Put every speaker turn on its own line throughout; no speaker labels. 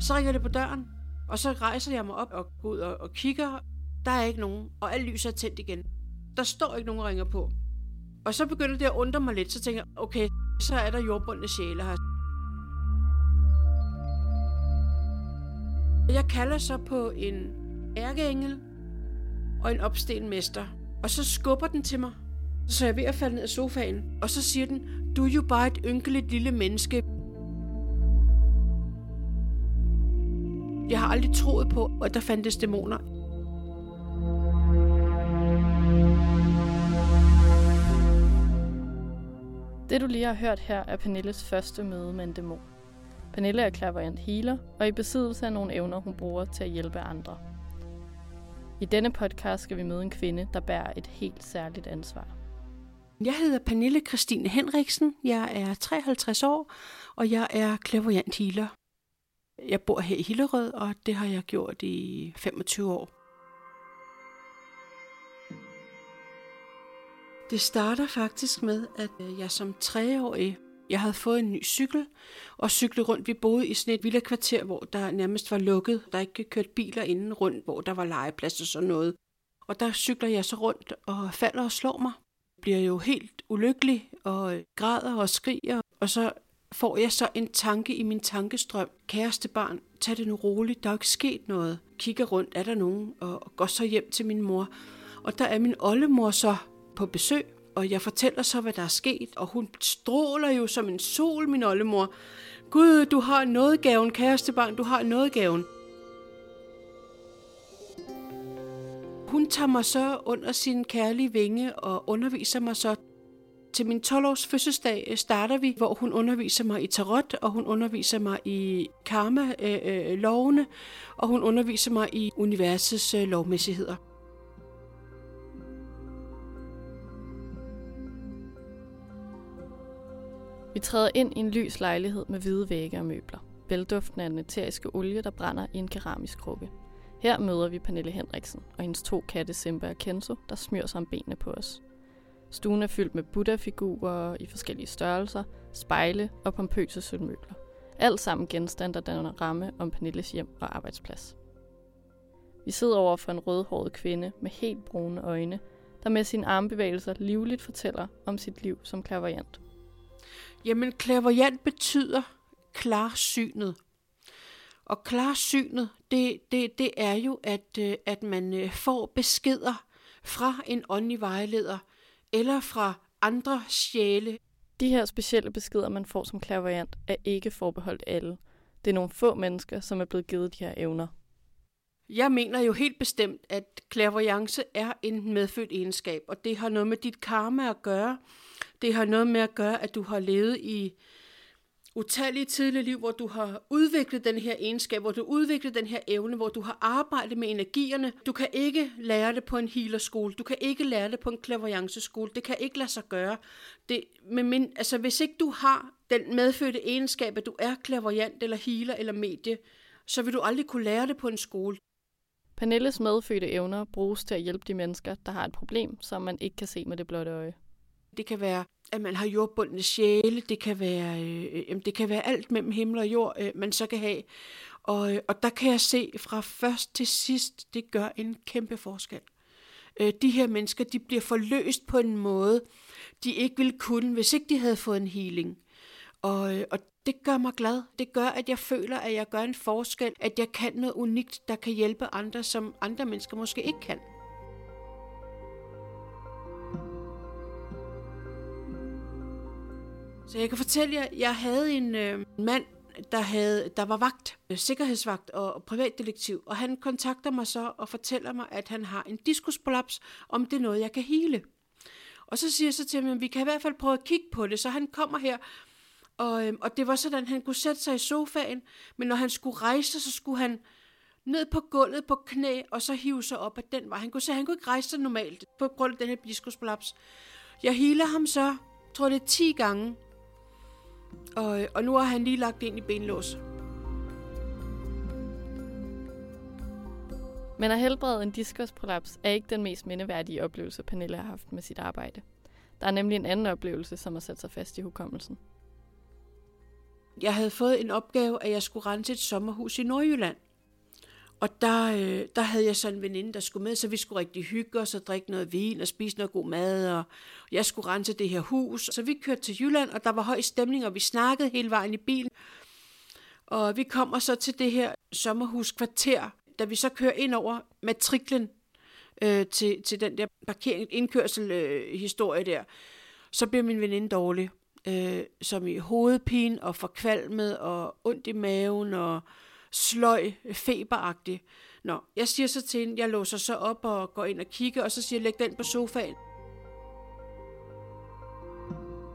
Så ringer det på døren, og så rejser jeg mig op og går ud og, og kigger. Der er ikke nogen, og alt lyset er tændt igen. Der står ikke nogen, ringer på. Og så begynder det at undre mig lidt, så tænker jeg, okay, så er der jordbundne sjæle her. Jeg kalder så på en ærkeengel og en opstenmester, og så skubber den til mig. Så er jeg ved at falde ned af sofaen, og så siger den, du er jo bare et ynkeligt lille menneske. Jeg har aldrig troet på, at der fandtes dæmoner.
Det du lige har hørt her er Pernilles første møde med en dæmon. Pernille er clairvoyant healer og i besiddelse af nogle evner, hun bruger til at hjælpe andre. I denne podcast skal vi møde en kvinde, der bærer et helt særligt ansvar.
Jeg hedder Pernille Christine Henriksen. Jeg er 53 år, og jeg er clairvoyant healer. Jeg bor her i Hillerød, og det har jeg gjort i 25 år. Det starter faktisk med, at øh, jeg som treårig jeg havde fået en ny cykel og cyklede rundt. Vi boede i sådan et villa kvarter, hvor der nærmest var lukket. Der ikke kørt biler inden rundt, hvor der var legeplads og sådan noget. Og der cykler jeg så rundt og falder og slår mig. Bliver jo helt ulykkelig og øh, græder og skriger. Og så får jeg så en tanke i min tankestrøm. Kæreste barn, tag det nu roligt, der er ikke sket noget. Kigger rundt, er der nogen? Og går så hjem til min mor. Og der er min oldemor så på besøg, og jeg fortæller så, hvad der er sket, og hun stråler jo som en sol, min oldemor. Gud, du har noget gaven, kæreste barn, du har noget gaven. Hun tager mig så under sin kærlige vinge og underviser mig så. Til min 12-års fødselsdag øh, starter vi, hvor hun underviser mig i tarot, og hun underviser mig i karma-lovene, øh, øh, og hun underviser mig i universets øh, lovmæssigheder.
Vi træder ind i en lys lejlighed med hvide vægge og møbler. Velduften af en eteriske olie, der brænder i en keramisk krukke. Her møder vi Pernille Henriksen og hendes to katte Simba og Kenzo, der smyrer sig om benene på os. Stuen er fyldt med Buddha-figurer i forskellige størrelser, spejle og pompøse sølvmøbler. Alt sammen genstand, der danner ramme om Pernilles hjem og arbejdsplads. Vi sidder over for en rødhåret kvinde med helt brune øjne, der med sine armbevægelser livligt fortæller om sit liv som klaverjant.
Jamen, klaverjant betyder klarsynet. Og klarsynet, det, det, det er jo, at, øh, at man øh, får beskeder fra en åndelig vejleder eller fra andre sjæle.
De her specielle beskeder, man får som klaverjant, er ikke forbeholdt alle. Det er nogle få mennesker, som er blevet givet de her evner.
Jeg mener jo helt bestemt, at klaverjance er en medfødt egenskab, og det har noget med dit karma at gøre. Det har noget med at gøre, at du har levet i utallige tidlige liv, hvor du har udviklet den her egenskab, hvor du har udviklet den her evne, hvor du har arbejdet med energierne. Du kan ikke lære det på en healerskole. Du kan ikke lære det på en klaverjanceskole. Det kan ikke lade sig gøre. Det, men, men, altså, hvis ikke du har den medfødte egenskab, at du er klaverjant eller healer eller medie, så vil du aldrig kunne lære det på en skole.
Pernilles medfødte evner bruges til at hjælpe de mennesker, der har et problem, som man ikke kan se med det blotte øje.
Det kan være, at man har jordbundne sjæle. Det kan være, øh, øh det kan være alt mellem himmel og jord, øh, man så kan have. Og, øh, og der kan jeg se fra først til sidst, det gør en kæmpe forskel. Øh, de her mennesker, de bliver forløst på en måde, de ikke ville kunne, hvis ikke de havde fået en healing. Og, øh, og det gør mig glad. Det gør, at jeg føler, at jeg gør en forskel, at jeg kan noget unikt, der kan hjælpe andre, som andre mennesker måske ikke kan. Så jeg kan fortælle jer, jeg havde en øh, mand, der, havde, der var vagt, øh, sikkerhedsvagt og, privatdetektiv, og han kontakter mig så og fortæller mig, at han har en diskusprolaps, om det er noget, jeg kan hele. Og så siger jeg så til ham, at vi kan i hvert fald prøve at kigge på det, så han kommer her, og, øh, og det var sådan, at han kunne sætte sig i sofaen, men når han skulle rejse så skulle han ned på gulvet på knæ, og så hive sig op af den vej. Han kunne, så han kunne ikke rejse sig normalt på grund af den her diskusprolaps. Jeg healer ham så, tror det er 10 gange, og, og nu har han lige lagt ind i benlås.
Men at helbrede en diskusprolaps er ikke den mest mindeværdige oplevelse, Pernille har haft med sit arbejde. Der er nemlig en anden oplevelse, som har sat sig fast i hukommelsen.
Jeg havde fået en opgave, at jeg skulle rense et sommerhus i Nordjylland. Og der, øh, der havde jeg sådan en veninde, der skulle med, så vi skulle rigtig hygge os og drikke noget vin og spise noget god mad. Og jeg skulle rense det her hus. Så vi kørte til Jylland, og der var høj stemning, og vi snakkede hele vejen i bilen. Og vi kommer så til det her sommerhuskvarter, da vi så kører ind over matriklen øh, til, til den der parkering, indkørsel øh, historie der, så bliver min veninde dårlig. Øh, som i hovedpine og forkvalmet og ondt i maven og sløj, feberagtig. Nå, jeg siger så til hende, jeg låser så op og går ind og kigger, og så siger jeg, læg den på sofaen.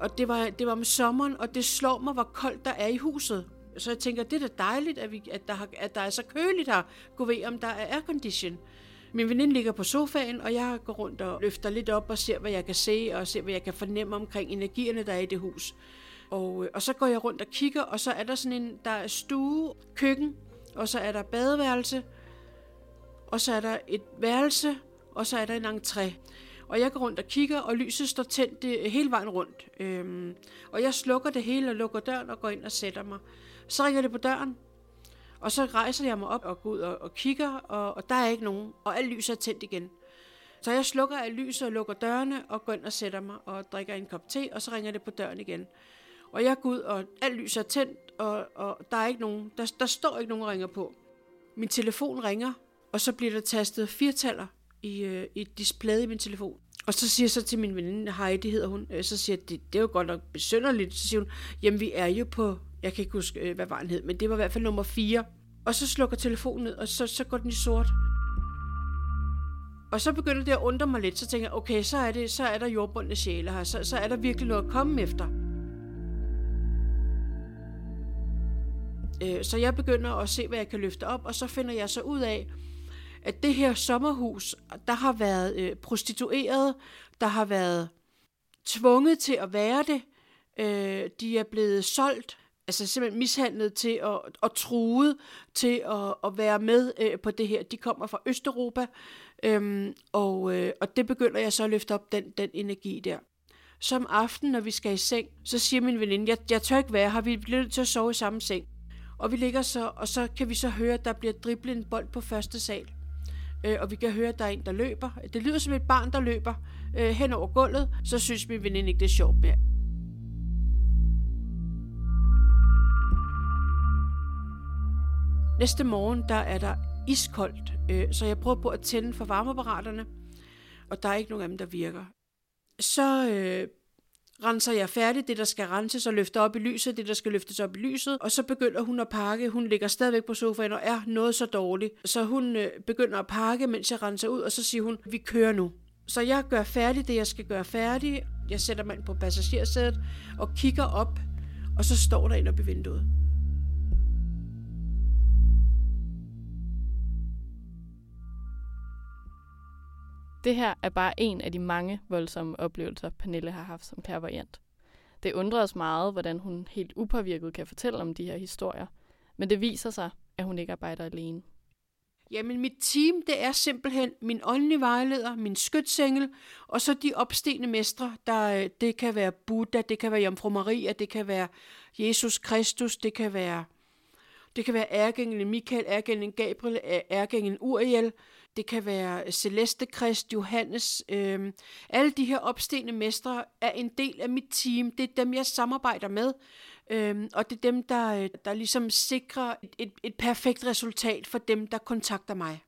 Og det var, det var med sommeren, og det slår mig, hvor koldt der er i huset. Så jeg tænker, det er da dejligt, at, vi, at, der, har, at der er så køligt her. Gå ved, om der er aircondition. Min veninde ligger på sofaen, og jeg går rundt og løfter lidt op og ser, hvad jeg kan se, og ser, hvad jeg kan fornemme omkring energierne, der er i det hus. Og, øh, og så går jeg rundt og kigger, og så er der sådan en, der er stue, køkken, og så er der badeværelse, og så er der et værelse, og så er der en entré. Og jeg går rundt og kigger, og lyset står tændt øh, hele vejen rundt. Øhm, og jeg slukker det hele og lukker døren og går ind og sætter mig. Så ringer det på døren, og så rejser jeg mig op og går ud og, og kigger, og, og der er ikke nogen, og alt lyset er tændt igen. Så jeg slukker alt lyset og lukker dørene og går ind og sætter mig og drikker en kop te, og så ringer det på døren igen. Og jeg går ud, og alt lyset er tændt, og, og der er ikke nogen, der, der står ikke nogen, ringer på. Min telefon ringer, og så bliver der tastet firtaller i, øh, i displayet i min telefon. Og så siger jeg så til min veninde, Heidi hedder hun, øh, så siger jeg, det, det er jo godt nok besynderligt. Så siger hun, jamen vi er jo på, jeg kan ikke huske, øh, hvad var hed, men det var i hvert fald nummer 4. Og så slukker telefonen ned, og så, så går den i sort. Og så begynder det at undre mig lidt, så tænker jeg, okay, så er, det, så er der jordbundne sjæle her, så, så er der virkelig noget at komme efter. Øh, så jeg begynder at se, hvad jeg kan løfte op, og så finder jeg så ud af, at det her sommerhus, der har været øh, prostitueret, der har været tvunget til at være det, øh, de er blevet solgt, altså simpelthen mishandlet til at, og truet til at, at være med øh, på det her. De kommer fra Østeuropa, øhm, og, øh, og det begynder jeg så at løfte op, den, den energi der. Som aften, når vi skal i seng, så siger min veninde, jeg, jeg tør ikke være her, vi bliver nødt til at sove i samme seng. Og vi ligger så, og så kan vi så høre, at der bliver driblet en bold på første sal. Øh, og vi kan høre, at der er en, der løber. Det lyder som et barn, der løber øh, hen over gulvet. Så synes min veninde ikke, det er sjovt mere. Næste morgen, der er der iskoldt, øh, så jeg prøver på at tænde for varmeapparaterne, og der er ikke nogen af dem, der virker. Så øh, renser jeg færdigt det, der skal renses og løfter op i lyset, det, der skal løftes op i lyset, og så begynder hun at pakke. Hun ligger stadigvæk på sofaen og er noget så dårligt. Så hun øh, begynder at pakke, mens jeg renser ud, og så siger hun, vi kører nu. Så jeg gør færdigt det, jeg skal gøre færdigt. Jeg sætter mig ind på passagersædet og kigger op, og så står der en op i vinduet.
Det her er bare en af de mange voldsomme oplevelser, Pernille har haft som klærvariant. Det undrer os meget, hvordan hun helt upåvirket kan fortælle om de her historier, men det viser sig, at hun ikke arbejder alene.
Jamen, mit team, det er simpelthen min åndelige vejleder, min skytsengel, og så de opstigende mestre, der, øh, det kan være Buddha, det kan være Jomfru Maria, det kan være Jesus Kristus, det kan være, det kan være ærgængelen Michael, ærgængelen Gabriel, ærgængelen Uriel, det kan være Celeste Krist, Johannes. Øh, alle de her opstigende mestre er en del af mit team. Det er dem, jeg samarbejder med. Øh, og det er dem, der, der ligesom sikrer et, et, et perfekt resultat for dem, der kontakter mig.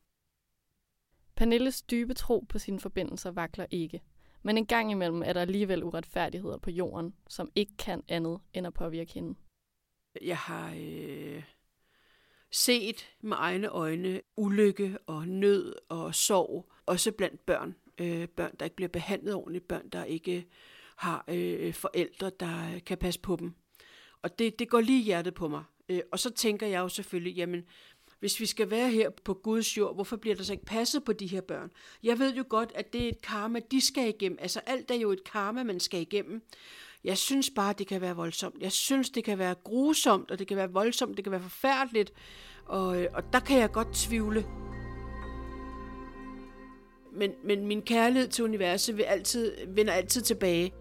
Pernilles dybe tro på sine forbindelser vakler ikke. Men en gang imellem er der alligevel uretfærdigheder på jorden, som ikke kan andet end at påvirke hende.
Jeg har... Øh set med egne øjne ulykke og nød og sorg, også blandt børn. Øh, børn, der ikke bliver behandlet ordentligt, børn, der ikke har øh, forældre, der kan passe på dem. Og det, det går lige hjertet på mig. Øh, og så tænker jeg jo selvfølgelig, jamen, hvis vi skal være her på Guds jord, hvorfor bliver der så ikke passet på de her børn? Jeg ved jo godt, at det er et karma, de skal igennem. Altså alt er jo et karma, man skal igennem. Jeg synes bare, det kan være voldsomt. Jeg synes, det kan være grusomt, og det kan være voldsomt, det kan være forfærdeligt. Og, øh, og der kan jeg godt tvivle. Men, men min kærlighed til universet vil altid, vender altid tilbage.